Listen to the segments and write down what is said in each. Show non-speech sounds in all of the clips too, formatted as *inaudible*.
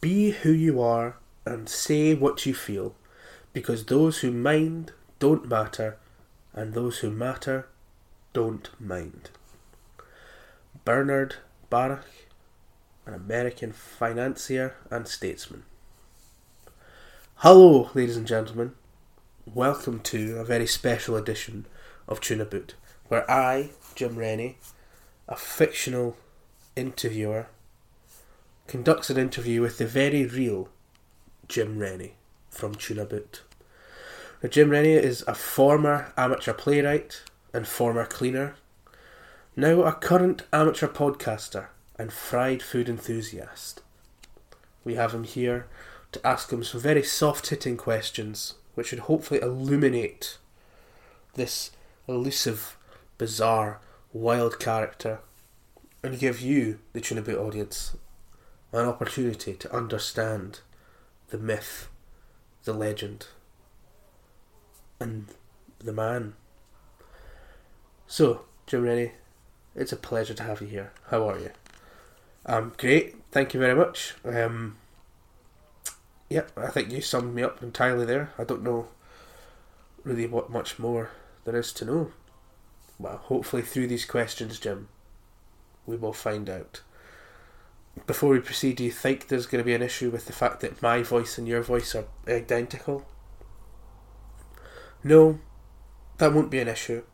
Be who you are and say what you feel, because those who mind don't matter, and those who matter don't mind. Bernard Baruch, an American financier and statesman. Hello, ladies and gentlemen. Welcome to a very special edition of Tuna Boot, where I, Jim Rennie, a fictional interviewer, conducts an interview with the very real Jim Rennie from Tuna Boot. Now, Jim Rennie is a former amateur playwright and former cleaner, now a current amateur podcaster and fried food enthusiast. We have him here to ask him some very soft hitting questions which should hopefully illuminate this elusive, bizarre, wild character and give you, the Tuna Boot audience, an opportunity to understand the myth, the legend, and the man. So, Jim Rennie, it's a pleasure to have you here. How are you? Um, great, thank you very much. Um, yeah, I think you summed me up entirely there. I don't know really what much more there is to know. Well, hopefully through these questions, Jim, we will find out. Before we proceed, do you think there's going to be an issue with the fact that my voice and your voice are identical? No, that won't be an issue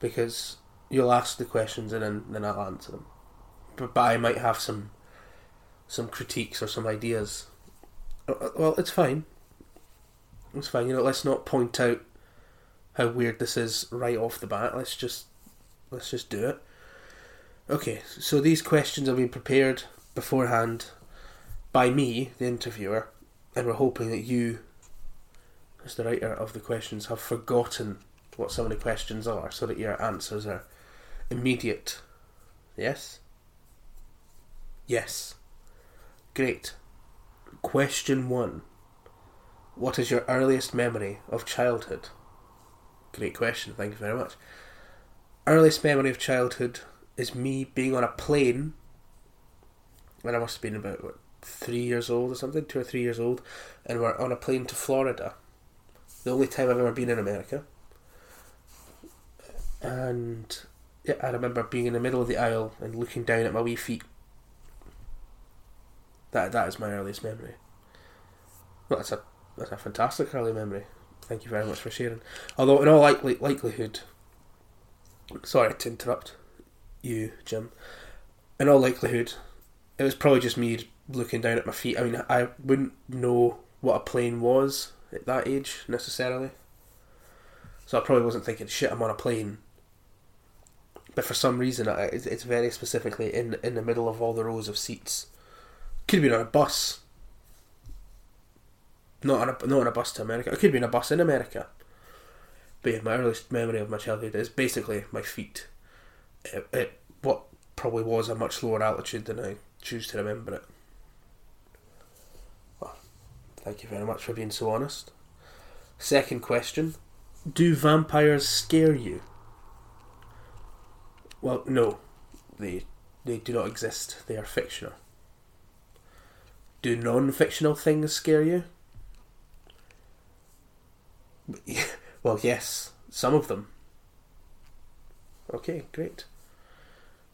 because you'll ask the questions and then, then I'll answer them. But, but I might have some some critiques or some ideas. Uh, uh, well, it's fine. It's fine. You know, let's not point out how weird this is right off the bat. Let's just let's just do it. Okay, so these questions have been prepared beforehand by me, the interviewer, and we're hoping that you, as the writer of the questions, have forgotten what some of the questions are so that your answers are immediate. Yes? Yes. Great. Question one What is your earliest memory of childhood? Great question, thank you very much. Earliest memory of childhood is me being on a plane when I must have been about what, three years old or something, two or three years old, and we're on a plane to Florida. The only time I've ever been in America. And yeah, I remember being in the middle of the aisle and looking down at my wee feet. That that is my earliest memory. Well, that's a that's a fantastic early memory. Thank you very much for sharing. Although, in all likely likelihood, sorry to interrupt you, Jim. In all likelihood, it was probably just me looking down at my feet. I mean, I wouldn't know what a plane was at that age necessarily. So I probably wasn't thinking, shit, I'm on a plane. But for some reason, it's very specifically in in the middle of all the rows of seats. Could have been on a bus. Not on a not on a bus to America. It could have been a bus in America. But yeah, my earliest memory of my childhood is basically my feet at, at what probably was a much lower altitude than I choose to remember it. Well, thank you very much for being so honest. Second question Do vampires scare you? Well, no. They, they do not exist, they are fictional. Do non fictional things scare you? *laughs* Well, yes, some of them. Okay, great.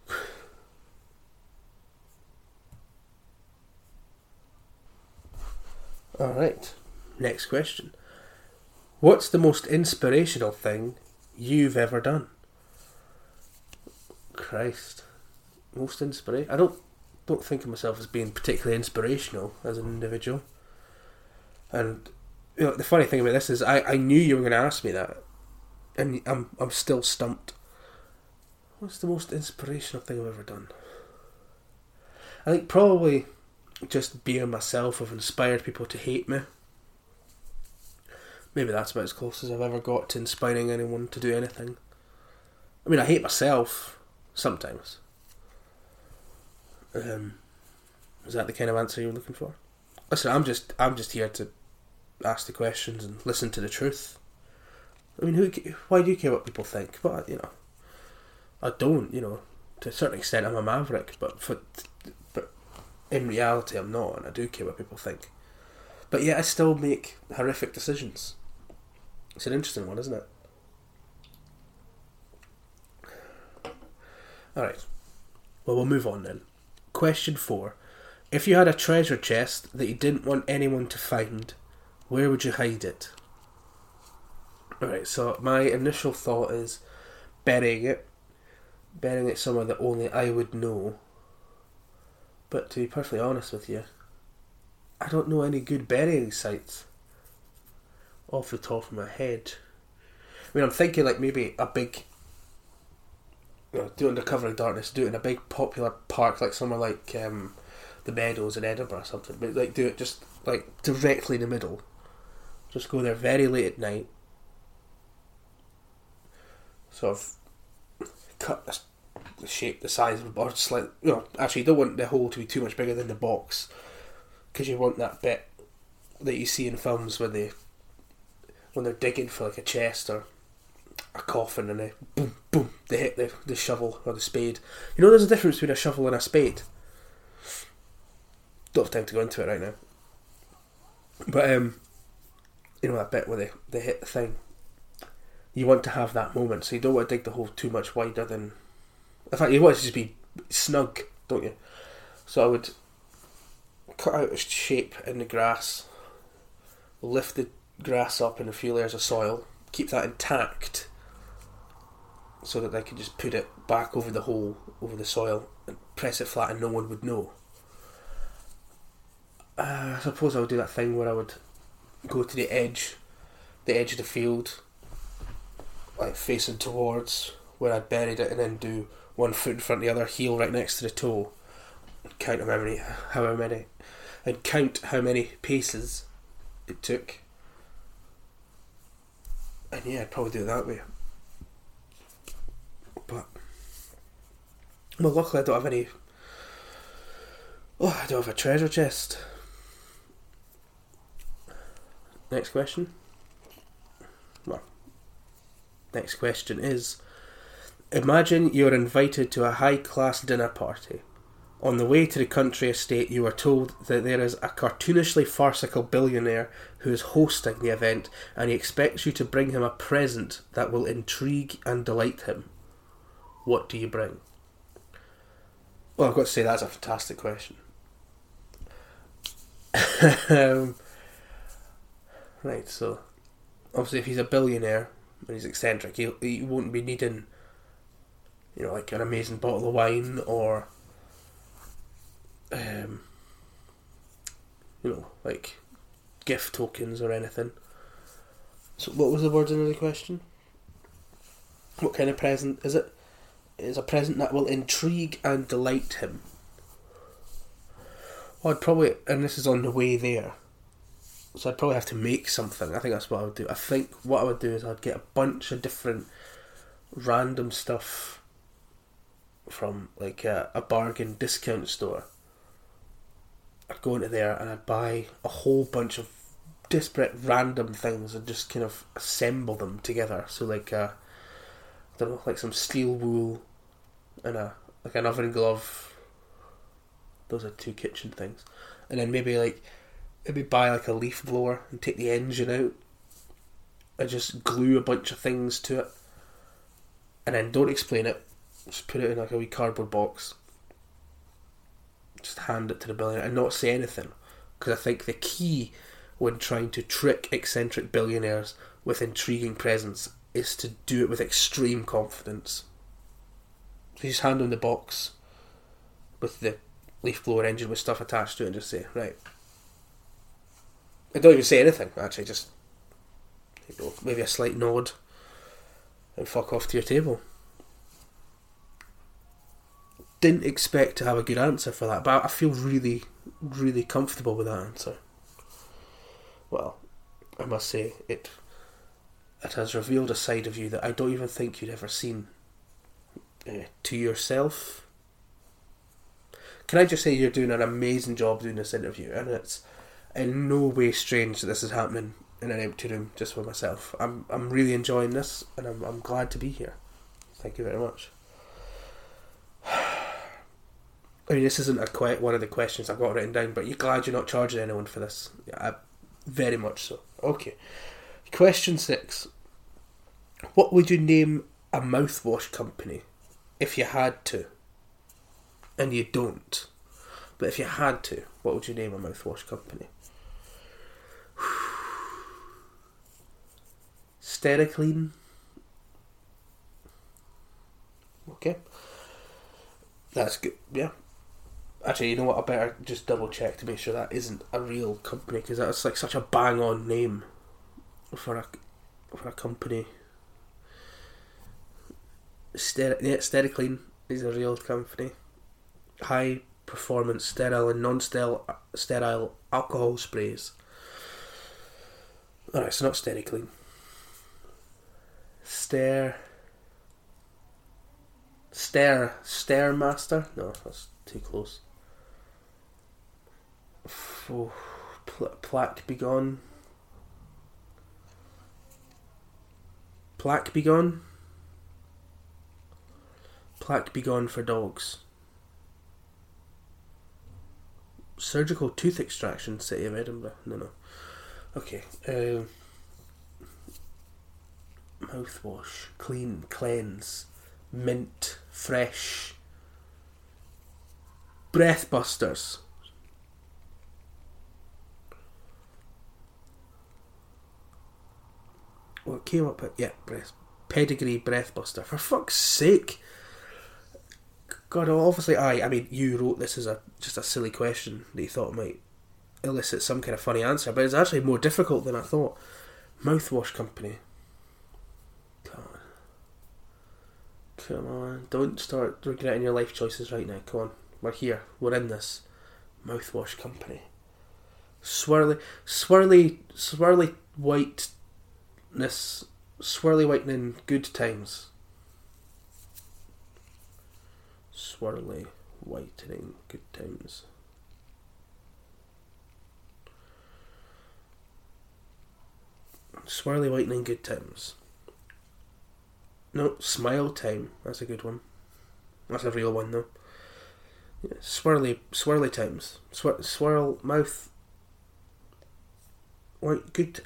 *sighs* All right. Next question. What's the most inspirational thing you've ever done? Christ. Most inspirational. I don't don't think of myself as being particularly inspirational as an individual. And you know, the funny thing about this is I, I knew you were going to ask me that. And I'm I'm still stumped. What's the most inspirational thing I've ever done? I think probably just being myself have inspired people to hate me. Maybe that's about as close as I've ever got to inspiring anyone to do anything. I mean, I hate myself sometimes. Um, is that the kind of answer you're looking for? Listen, I'm just I'm just here to ask the questions and listen to the truth. I mean, who? Why do you care what people think? But you know, I don't. You know, to a certain extent, I'm a maverick, but for but in reality, I'm not, and I do care what people think. But yet, I still make horrific decisions. It's an interesting one, isn't it? Alright. Well, we'll move on then. Question four. If you had a treasure chest that you didn't want anyone to find, where would you hide it? Alright, so my initial thought is burying it. Burying it somewhere that only I would know. But to be perfectly honest with you, I don't know any good burying sites off the top of my head. I mean, I'm thinking like maybe a big, you know, do under cover of darkness, do it in a big popular park like somewhere like um, the Meadows in Edinburgh or something. But like do it just like directly in the middle. Just go there very late at night. Sort of cut the, shape, the size of the box. Slightly, you know, actually, you don't want the hole to be too much bigger than the box because you want that bit that you see in films where they when they're digging for like a chest or a coffin and they boom boom they hit the, the shovel or the spade. You know there's a difference between a shovel and a spade. Don't have time to go into it right now. But um you know that bit where they, they hit the thing. You want to have that moment, so you don't want to dig the hole too much wider than in fact you want it to just be snug, don't you? So I would cut out a shape in the grass, lift the grass up in a few layers of soil, keep that intact so that I could just put it back over the hole, over the soil, and press it flat and no one would know. Uh, I suppose I would do that thing where I would go to the edge, the edge of the field, like facing towards where I'd buried it, and then do one foot in front of the other, heel right next to the toe, count how many, however many, and count how many paces it took. And yeah, I'd probably do it that way. But well, luckily I don't have any. Oh, I don't have a treasure chest. Next question. Well, next question is Imagine you're invited to a high class dinner party. On the way to the country estate, you are told that there is a cartoonishly farcical billionaire who is hosting the event and he expects you to bring him a present that will intrigue and delight him. What do you bring? Well, I've got to say that's a fantastic question. *laughs* um, right, so obviously, if he's a billionaire and he's eccentric, he, he won't be needing, you know, like an amazing bottle of wine or um, you know, like gift tokens or anything. So, what was the word in the question? What kind of present is it? It's a present that will intrigue and delight him. Well, I'd probably, and this is on the way there, so I'd probably have to make something. I think that's what I would do. I think what I would do is I'd get a bunch of different random stuff from like a, a bargain discount store I'd go into there and I'd buy a whole bunch of disparate random things and just kind of assemble them together. So like uh, I don't know, like some steel wool and a like an oven glove. Those are two kitchen things, and then maybe like maybe buy like a leaf blower and take the engine out and just glue a bunch of things to it, and then don't explain it. Just put it in like a wee cardboard box just hand it to the billionaire and not say anything. Because I think the key when trying to trick eccentric billionaires with intriguing presents is to do it with extreme confidence. So you just hand them the box with the leaf blower engine with stuff attached to it and just say, right. I don't even say anything, actually, just you know, maybe a slight nod and fuck off to your table didn't expect to have a good answer for that, but I feel really, really comfortable with that answer. Well, I must say it. It has revealed a side of you that I don't even think you'd ever seen. Uh, to yourself. Can I just say you're doing an amazing job doing this interview, and it's in no way strange that this is happening in an empty room just for myself. I'm I'm really enjoying this, and I'm I'm glad to be here. Thank you very much. I mean, this isn't a quite one of the questions I've got written down, but you're glad you're not charging anyone for this. Yeah, I, very much so. Okay. Question six. What would you name a mouthwash company if you had to? And you don't. But if you had to, what would you name a mouthwash company? *sighs* Stericlean. Okay. That's good. Yeah. Actually, you know what? I better just double check to make sure that isn't a real company because that's like such a bang on name for a for a company. Ster- yeah, Stericlean is a real company. High performance sterile and non sterile uh, sterile alcohol sprays. Alright, so not Stericlean. Stair. Stair. Stairmaster? No, that's too close. Pl- plaque begone. Plaque begone. Plaque begone for dogs. Surgical tooth extraction, City of Edinburgh. No, no. Okay. Um, mouthwash, clean, cleanse, mint, fresh. Breath busters. What came up at yeah, breath pedigree breath buster. For fuck's sake. God, obviously, I. I mean, you wrote this as a just a silly question that you thought might elicit some kind of funny answer, but it's actually more difficult than I thought. Mouthwash company. Come on. Come on. Don't start regretting your life choices right now. Come on. We're here. We're in this. Mouthwash company. Swirly, swirly, swirly whiteness, swirly whitening good times. Swirly whitening good times. Swirly whitening good times. No, smile time. That's a good one. That's a real one though. Yeah, swirly, swirly times. Swir- swirl mouth. What good?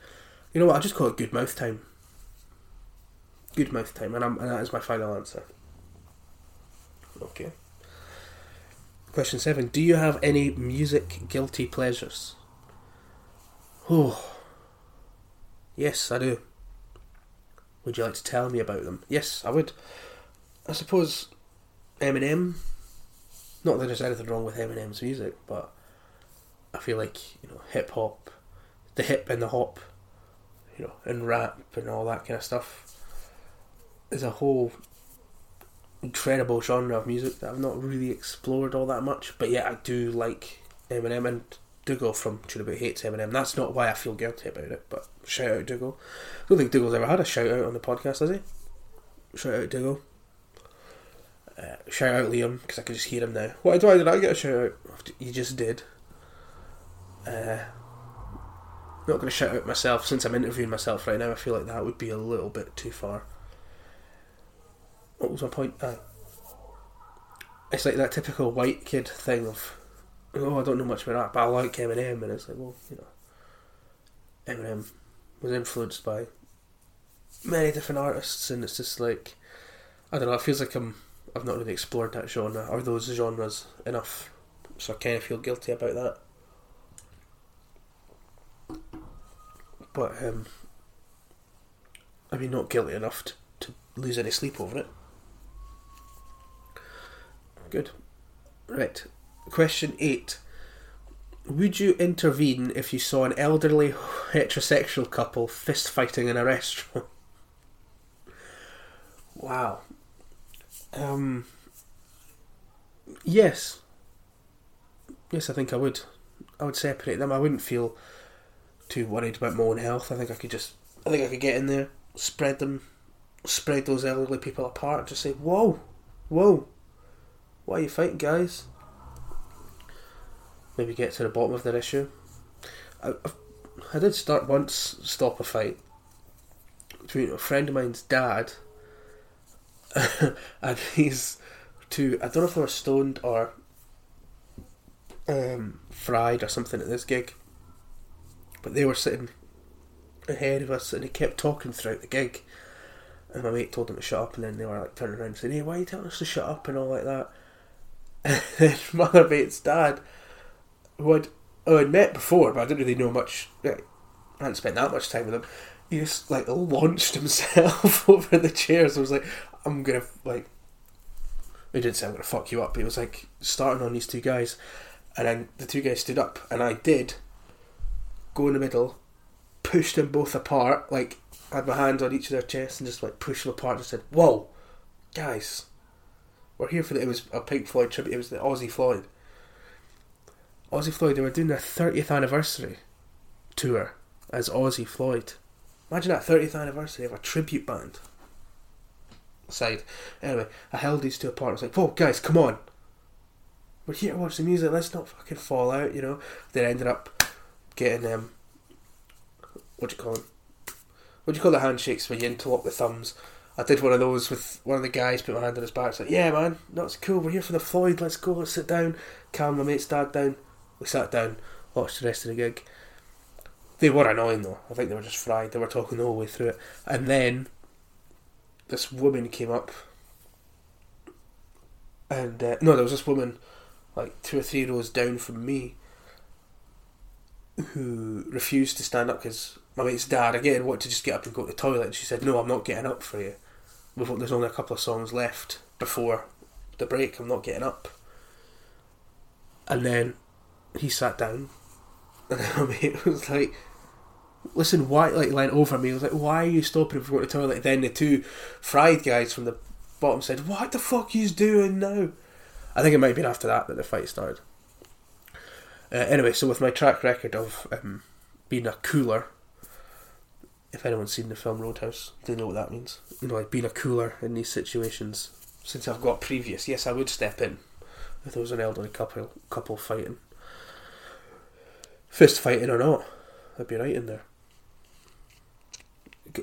You know what? I'll just call it good mouth time. Good mouth time, and, and that is my final answer. Okay. Question seven: Do you have any music guilty pleasures? Oh. Yes, I do. Would you like to tell me about them? Yes, I would. I suppose Eminem. Not that there's anything wrong with Eminem's music, but I feel like you know hip hop, the hip and the hop, you know, and rap and all that kind of stuff is a whole incredible genre of music that I've not really explored all that much. But yeah, I do like Eminem and Dougal from Boot hates Eminem. That's not why I feel guilty about it, but shout out Dougal. I don't think Dougal's ever had a shout out on the podcast, has he? Shout out Dougal. Uh, shout out Liam, because I can just hear him now. Why I did I get a shout out? You just did. Uh, not going to shout out myself since I'm interviewing myself right now. I feel like that would be a little bit too far. What was my point? Uh, it's like that typical white kid thing of oh, I don't know much about that, but I like Eminem, and it's like, well, you know, Eminem was influenced by many different artists, and it's just like, I don't know, it feels like I'm, I've not really explored that genre or those genres enough, so I kind of feel guilty about that. But, um, I mean, not guilty enough to, to lose any sleep over it. Good. Right. Question 8. Would you intervene if you saw an elderly heterosexual couple fist fighting in a restaurant? wow. Um. Yes. Yes, I think I would. I would separate them. I wouldn't feel too worried about my own health. I think I could just. I think I could get in there, spread them, spread those elderly people apart, and just say, "Whoa, whoa, why are you fighting, guys?" maybe get to the bottom of their issue. I, I did start once stop a fight between a friend of mine's dad *laughs* and his two. I don't know if they were stoned or um, fried or something at this gig, but they were sitting ahead of us, and he kept talking throughout the gig. And my mate told them to shut up, and then they were like turning around and saying, "Hey, why are you telling us to shut up?" and all like that. *laughs* And then my other mate's dad, who I'd, I'd met before, but I didn't really know much. I hadn't spent that much time with him. He just like launched *laughs* himself *laughs* over the chairs. I was like, "I'm gonna like." He didn't say I'm gonna fuck you up. He was like starting on these two guys, and then the two guys stood up, and I did go in the middle, pushed them both apart, like had my hands on each of their chests and just like pushed them apart and said, Whoa, guys, we're here for the, it was a Pink Floyd tribute, it was the Aussie Floyd. Aussie Floyd, they were doing their 30th anniversary tour as Aussie Floyd. Imagine that 30th anniversary of a tribute band. Side. Anyway, I held these two apart. I was like, whoa, guys, come on. We're here to watch the music. Let's not fucking fall out, you know. They ended up getting um, what do you call them? What do you call the handshakes where you interlock the thumbs? I did one of those with one of the guys. Put my hand on his back. It's like, yeah, man, that's cool. We're here for the Floyd. Let's go. Let's sit down. Calm my mate's dad down. We sat down. Watched the rest of the gig. They were annoying though. I think they were just fried. They were talking the whole way through it. And then this woman came up, and uh, no, there was this woman like two or three rows down from me who refused to stand up because my mate's dad again wanted to just get up and go to the toilet, and she said, "No, I'm not getting up for you. We've, there's only a couple of songs left before the break. I'm not getting up." And then he sat down, *laughs* and my mate was like, "Listen, why?" Like, leant over me. I was like, "Why are you stopping to the toilet?" Then the two fried guys from the bottom said, "What the fuck you doing now?" I think it might have been after that that the fight started. Uh, anyway, so with my track record of um, being a cooler, if anyone's seen the film Roadhouse, they know what that means. You know, like being a cooler in these situations. Since I've got previous, yes, I would step in if there was an elderly couple couple fighting, fist fighting or not, I'd be right in there.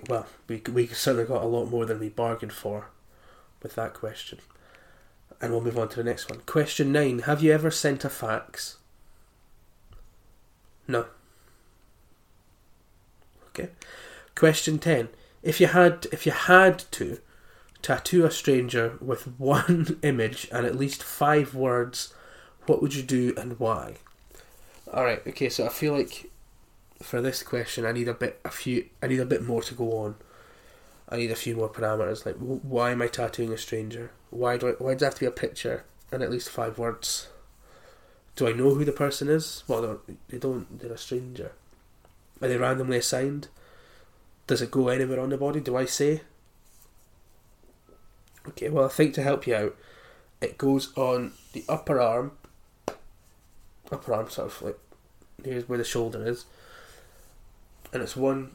Well, we we certainly got a lot more than we bargained for with that question. And we'll move on to the next one. Question nine: Have you ever sent a fax? No. Okay. Question 10. If you had if you had to tattoo a stranger with *laughs* one image and at least 5 words, what would you do and why? All right. Okay, so I feel like for this question I need a bit a few I need a bit more to go on. I need a few more parameters like why am I tattooing a stranger? Why do I, why does it have to be a picture and at least 5 words? Do I know who the person is? Well, they don't. They're a stranger. Are they randomly assigned? Does it go anywhere on the body? Do I say? Okay, well, I think to help you out, it goes on the upper arm. Upper arm, sort of like here's where the shoulder is, and it's one,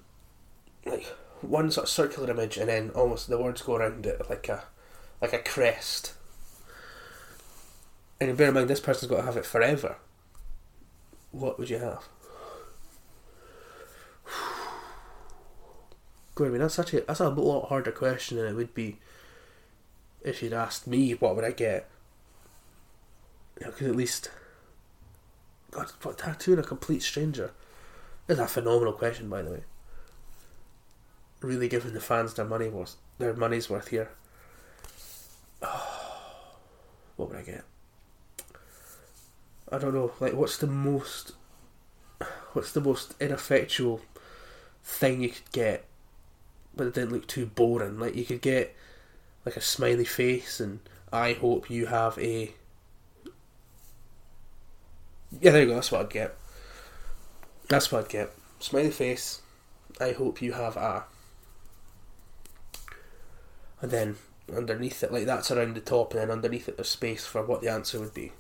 like one sort of circular image, and then almost the words go around it like a, like a crest. And bear in mind, this person's got to have it forever. What would you have? *sighs* I mean, that's such a that's a lot harder question than it would be if you'd asked me what would I get. You know, because at least, God, what tattooing a complete stranger is a phenomenal question, by the way. Really giving the fans their money worth, their money's worth here. Oh, *sighs* what would I get? I don't know. Like, what's the most, what's the most ineffectual thing you could get, but it didn't look too boring? Like, you could get like a smiley face, and I hope you have a. Yeah, there you go. That's what I'd get. That's what I'd get. Smiley face. I hope you have a. And then underneath it, like that's around the top, and then underneath it, there's space for what the answer would be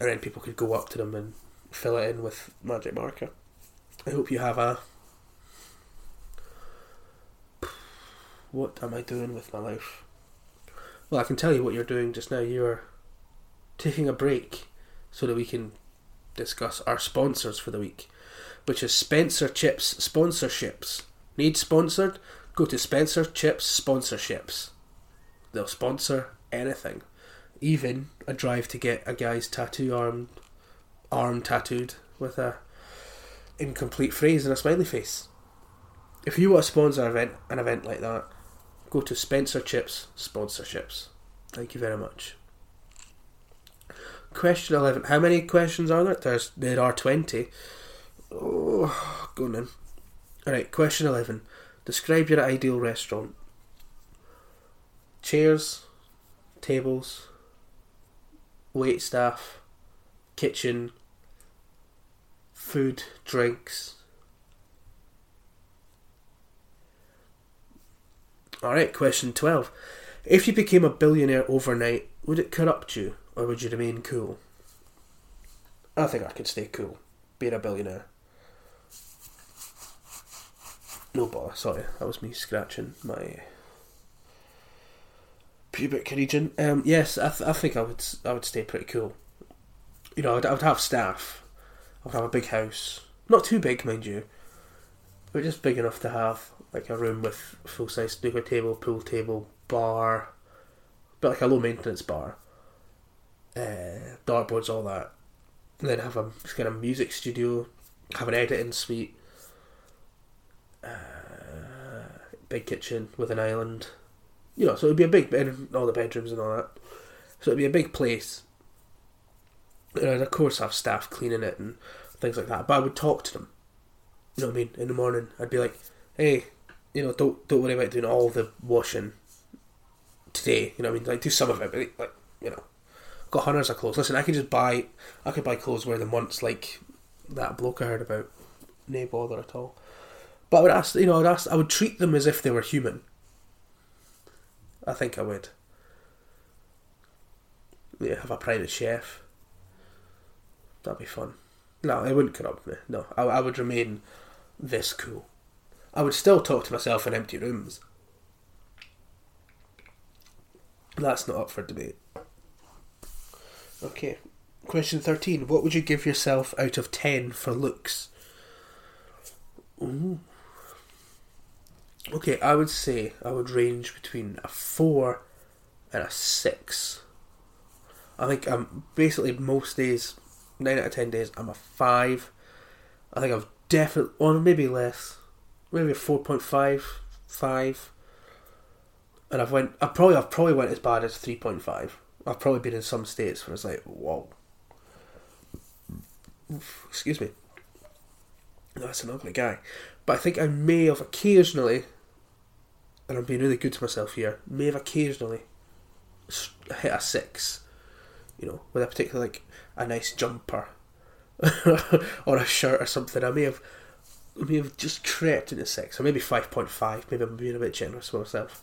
and then people could go up to them and fill it in with magic marker. I hope you have a. What am I doing with my life? Well, I can tell you what you're doing just now. You're taking a break so that we can discuss our sponsors for the week, which is Spencer Chips Sponsorships. Need sponsored? Go to Spencer Chips Sponsorships. They'll sponsor anything even a drive to get a guy's tattoo arm arm tattooed with a incomplete phrase and a smiley face. If you want to sponsor an event, an event like that, go to Spencer Chips Sponsorships. Thank you very much. Question 11. How many questions are there? There's, there are 20. Oh, go on then. Alright, question 11. Describe your ideal restaurant. Chairs, tables, wait staff, kitchen, food, drinks. Alright, question 12. If you became a billionaire overnight, would it corrupt you or would you remain cool? I think I could stay cool, being a billionaire. No bother, sorry, that was me scratching my pubic region. Um, yes, I, th- I think I would I would stay pretty cool. You know, I'd, I would have staff. I would have a big house, not too big, mind you, but just big enough to have like a room with full size snooker table, pool table, bar, but like a low maintenance bar, uh, dartboards, all that. And then have a kind of music studio, have an editing suite, uh, big kitchen with an island you know, so it'd be a big bed, all the bedrooms and all that. So it'd be a big place. And of course, have staff cleaning it and things like that. But I would talk to them. You know what I mean? In the morning, I'd be like, "Hey, you know, don't don't worry about doing all the washing today. You know what I mean? Like do some of it, but like you know, I've got hundreds of clothes. Listen, I could just buy, I could buy clothes wear them once, like that bloke I heard about. No bother at all. But I would ask, you know, I would ask, I would treat them as if they were human. I think I would. Yeah, have a private chef. That'd be fun. No, it wouldn't corrupt me. No, I, I would remain this cool. I would still talk to myself in empty rooms. That's not up for debate. Okay, question 13. What would you give yourself out of 10 for looks? Ooh. Okay, I would say I would range between a four and a six. I think I'm basically most days, nine out of ten days, I'm a five. I think I've definitely, or maybe less, maybe a four point five, five. And I've went, I probably, I've probably went as bad as three point five. I've probably been in some states where it's like, whoa. Excuse me. That's an ugly guy. But I think I may have occasionally and I'm being really good to myself here, may have occasionally hit a six, you know, with a particular like a nice jumper *laughs* or a shirt or something. I may have may have just crept into six, or maybe five point five. Maybe I'm being a bit generous with myself.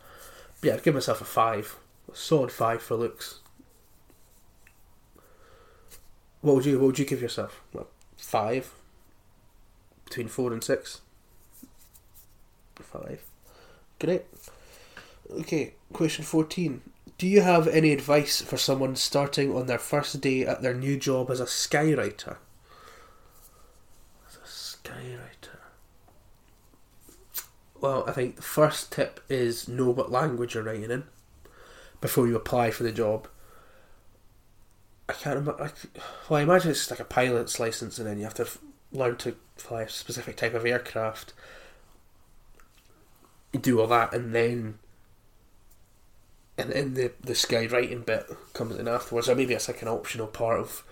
But yeah, I'd give myself a five, a solid five for looks. What would you What would you give yourself? Well, five. Between four and six. Five. Great. Okay, question 14. Do you have any advice for someone starting on their first day at their new job as a skywriter? As a skywriter. Well, I think the first tip is know what language you're writing in before you apply for the job. I can't remember. well, I imagine it's like a pilot's license, and then you have to learn to fly a specific type of aircraft do all that, and then and then the the skywriting bit comes in afterwards, or maybe it's like an optional part of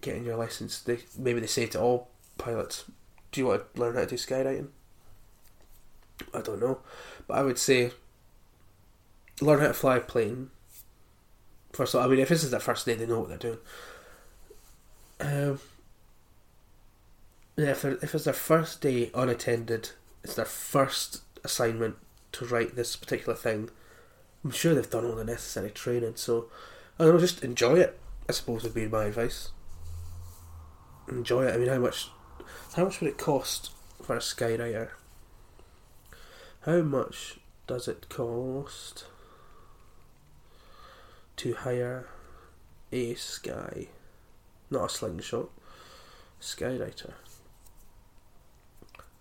getting your license. They maybe they say to all pilots, "Do you want to learn how to do skywriting?" I don't know, but I would say learn how to fly a plane. First of all, I mean, if this is their first day, they know what they're doing. Um, yeah, if, if it's their first day unattended it's their first assignment to write this particular thing. I'm sure they've done all the necessary training, so I don't know, just enjoy it. I suppose would be my advice. Enjoy it. I mean, how much? How much would it cost for a skywriter? How much does it cost to hire a sky, not a slingshot, skywriter?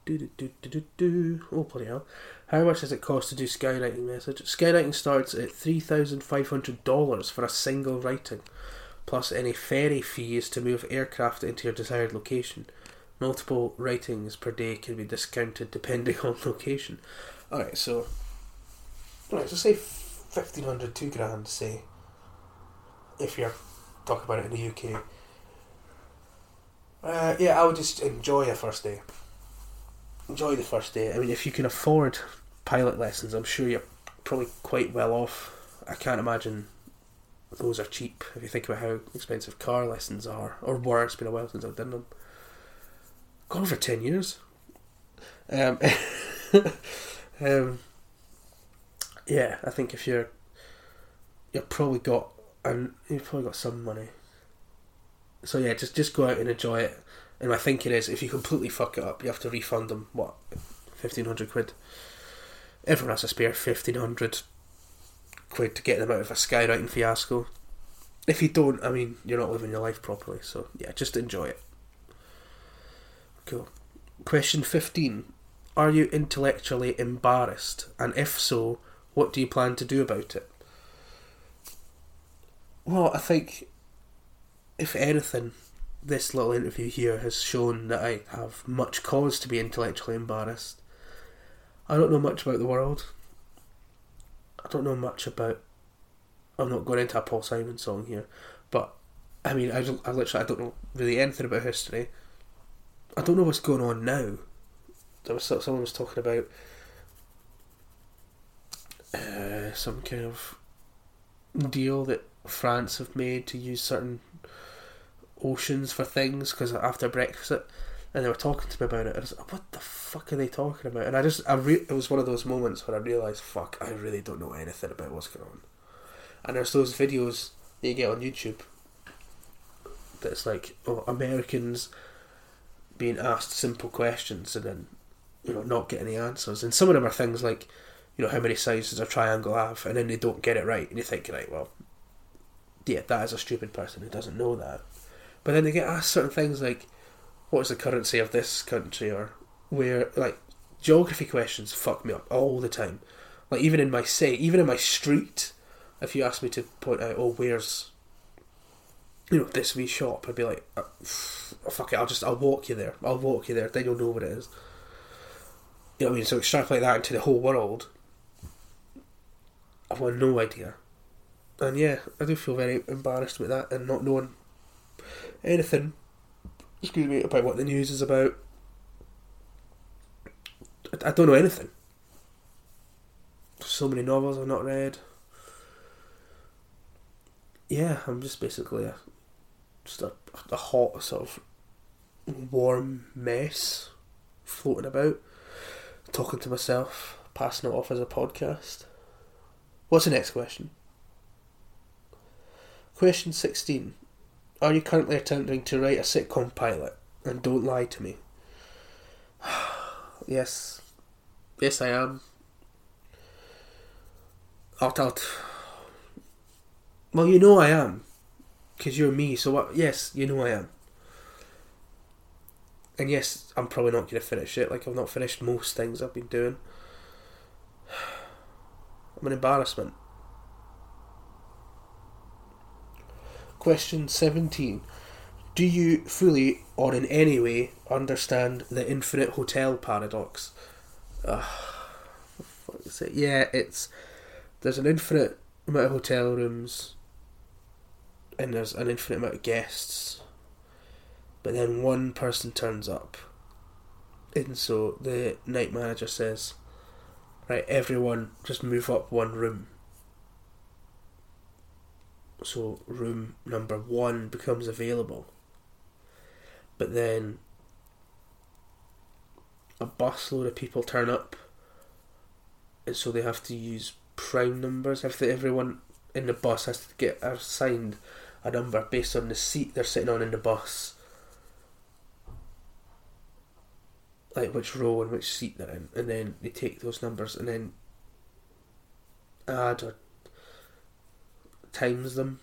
Oh, bloody hell. How much does it cost to do skywriting message? Skywriting starts at $3,500 for a single writing. plus any ferry fees to move aircraft into your desired location. Multiple writings per day can be discounted depending *laughs* on location. Alright, so. Alright, so say 1500, 2 grand, say. If you're talking about it in the UK. Uh, yeah, I would just enjoy a first day. Enjoy the first day. I mean, if you can afford pilot lessons, I'm sure you're probably quite well off. I can't imagine those are cheap if you think about how expensive car lessons are, or were. It's been a while since I've done them. Gone for 10 years. Um, *laughs* um, yeah, I think if you're you've probably got and you've probably got some money. So yeah, just just go out and enjoy it. And my thinking is, if you completely fuck it up, you have to refund them what fifteen hundred quid. Everyone has a spare fifteen hundred quid to get them out of a skywriting fiasco. If you don't, I mean, you're not living your life properly. So yeah, just enjoy it. Cool. Question fifteen: Are you intellectually embarrassed, and if so, what do you plan to do about it? Well, I think, if anything, this little interview here has shown that I have much cause to be intellectually embarrassed. I don't know much about the world. I don't know much about. I'm not going into a Paul Simon song here, but I mean, I, I literally I don't know really anything about history. I don't know what's going on now. There was someone was talking about uh, some kind of deal that France have made to use certain oceans for things because after Brexit, and they were talking to me about it. And I was like, "What the fuck are they talking about?" And I just, I re- it was one of those moments where I realised, "Fuck, I really don't know anything about what's going on." And there's those videos that you get on YouTube that's like, oh, Americans being asked simple questions and then, you know, not getting the answers. And some of them are things like, you know, how many sides does a triangle have? And then they don't get it right, and you think, right, well, yeah, that is a stupid person who doesn't know that. But then they get asked certain things like, what is the currency of this country? Or where, like, geography questions fuck me up all the time. Like, even in my say, even in my street, if you ask me to point out, oh, where's, you know, this wee shop, I'd be like, uh, oh, fuck it, I'll just, I'll walk you there. I'll walk you there, then you'll know what it is. You know what I mean? So extrapolate that into the whole world. I've got no idea. And yeah, I do feel very embarrassed with that and not knowing anything, excuse me, about what the news is about. I, I don't know anything. So many novels I've not read. Yeah, I'm just basically a just a, a hot sort of warm mess floating about, talking to myself, passing it off as a podcast. What's the next question? Question 16. Are you currently attempting to write a sitcom pilot? And don't lie to me. *sighs* yes. Yes, I am. Out, out. Well, you know I am. Because you're me, so what? Yes, you know I am. And yes, I'm probably not going to finish it. Like, I've not finished most things I've been doing. *sighs* I'm an embarrassment. Question 17. Do you fully or in any way understand the infinite hotel paradox? Uh, it? Yeah, it's. There's an infinite amount of hotel rooms and there's an infinite amount of guests, but then one person turns up. And so the night manager says, Right, everyone just move up one room so room number one becomes available. But then a busload of people turn up, and so they have to use prime numbers. If everyone in the bus has to get assigned a number based on the seat they're sitting on in the bus, like which row and which seat they're in, and then they take those numbers and then add or times them.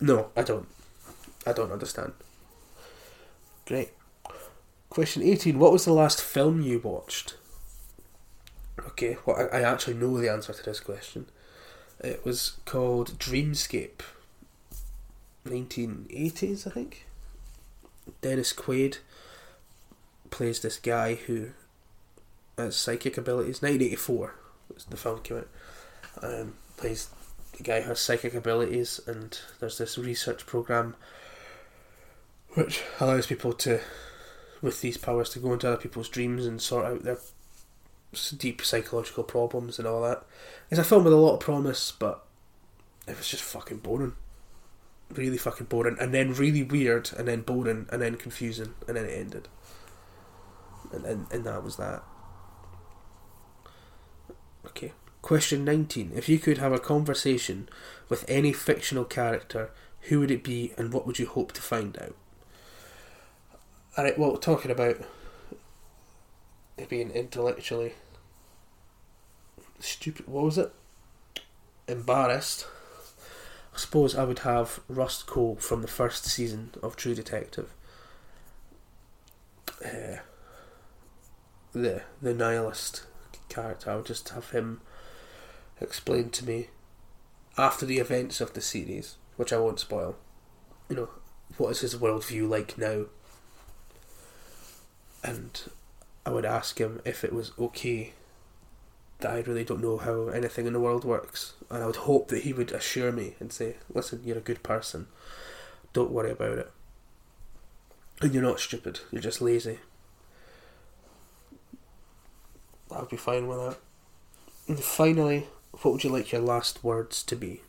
No, I don't. I don't understand. Great. Question 18. What was the last film you watched? Okay, well, I, actually know the answer to this question. It was called Dreamscape. 1980s, I think. Dennis Quaid plays this guy who has psychic abilities. 1984 the film came out. Um, plays the guy who has psychic abilities, and there's this research program which allows people to, with these powers, to go into other people's dreams and sort out their deep psychological problems and all that. It's a film with a lot of promise, but it was just fucking boring. Really fucking boring, and then really weird, and then boring, and then confusing, and then it ended. And and, and that was that. Okay. Question 19. If you could have a conversation with any fictional character, who would it be and what would you hope to find out? Alright, well, talking about being intellectually stupid, what was it? Embarrassed. I suppose I would have Rust Cohle from the first season of True Detective. Uh, the the nihilist character. I would just have him explain to me after the events of the series, which I won't spoil. You know, what is his worldview like now? And I would ask him if it was okay that I really don't know how anything in the world works. And I would hope that he would assure me and say, listen, you're a good person. Don't worry about it. And you're not stupid, you're just lazy. I'll be fine with that. And finally, what would you like your last words to be?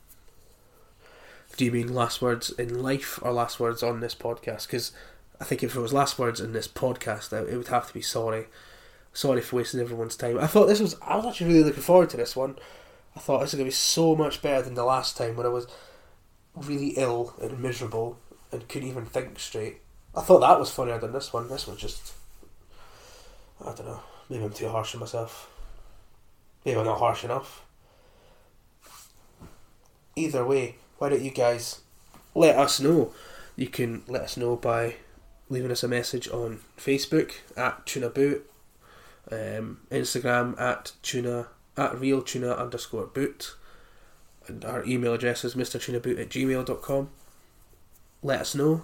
Do you mean last words in life or last words on this podcast? Because I think if it was last words in this podcast, it would have to be sorry. Sorry for wasting everyone's time. I thought this was. I was actually really looking forward to this one. I thought this was going to be so much better than the last time when I was really ill and miserable and couldn't even think straight. I thought that was funnier than this one. This one just. I don't know. Maybe I'm too harsh on myself. Maybe I'm not harsh enough. Either way, why don't you guys let us know? You can let us know by leaving us a message on Facebook at Tuna Boot, um, Instagram at Tuna at real tuna underscore boot, and our email address is mrtunaboot at gmail.com. Let us know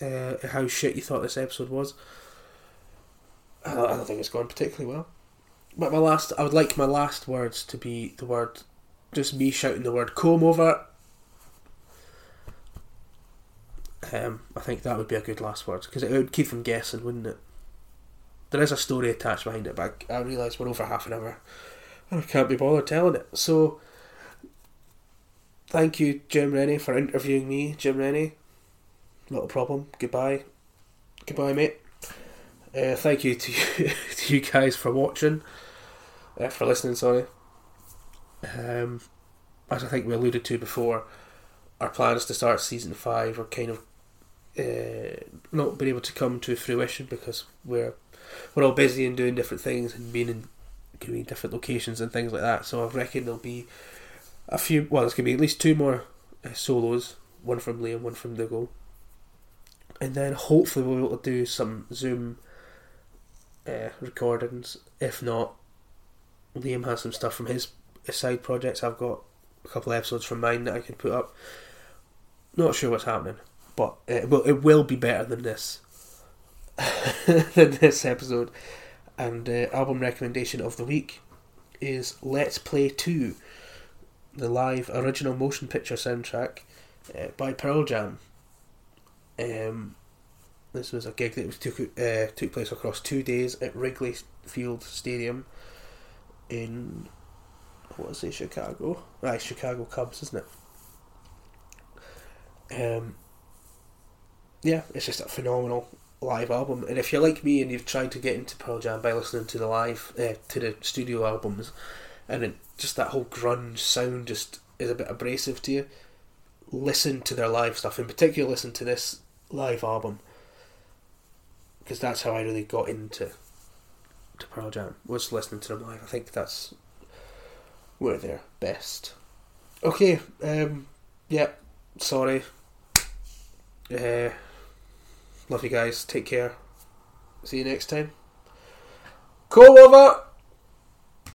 uh, how shit you thought this episode was. I don't, I don't think it's gone particularly well. But my last, I would like my last words to be the word, just me shouting the word comb over. Um, I think that would be a good last word because it would keep them guessing, wouldn't it? There is a story attached behind it, but I, I realise we're over half an hour. and I can't be bothered telling it. So, thank you, Jim Rennie, for interviewing me, Jim Rennie. Not a problem. Goodbye. Goodbye, mate. Uh, thank you to you, *laughs* to you guys for watching, uh, for listening. Sorry. Um, as I think we alluded to before, our plans to start season five are kind of uh, not been able to come to fruition because we're we're all busy and doing different things and being in be different locations and things like that. So I reckon there'll be a few. Well, there's gonna be at least two more uh, solos. One from Liam, one from Dougal, and then hopefully we'll be able to do some Zoom uh, recordings. If not, Liam has some stuff from his, his side projects. I've got a couple of episodes from mine that I can put up. Not sure what's happening, but it will it will be better than this *laughs* than this episode. And uh, album recommendation of the week is Let's Play Two, the live original motion picture soundtrack uh, by Pearl Jam. Um, this was a gig that was took uh, took place across two days at Wrigley Field Stadium in was it, Chicago? Right, Chicago Cubs, isn't it? Um, yeah, it's just a phenomenal live album. And if you're like me and you've tried to get into Pearl Jam by listening to the live uh, to the studio albums, and it, just that whole grunge sound just is a bit abrasive to you, listen to their live stuff. In particular, listen to this live album because that's how I really got into to Pearl Jam was listening to them live. I think that's where they're best. Okay, um, yeah, sorry. Uh, love you guys. Take care. See you next time. Call over.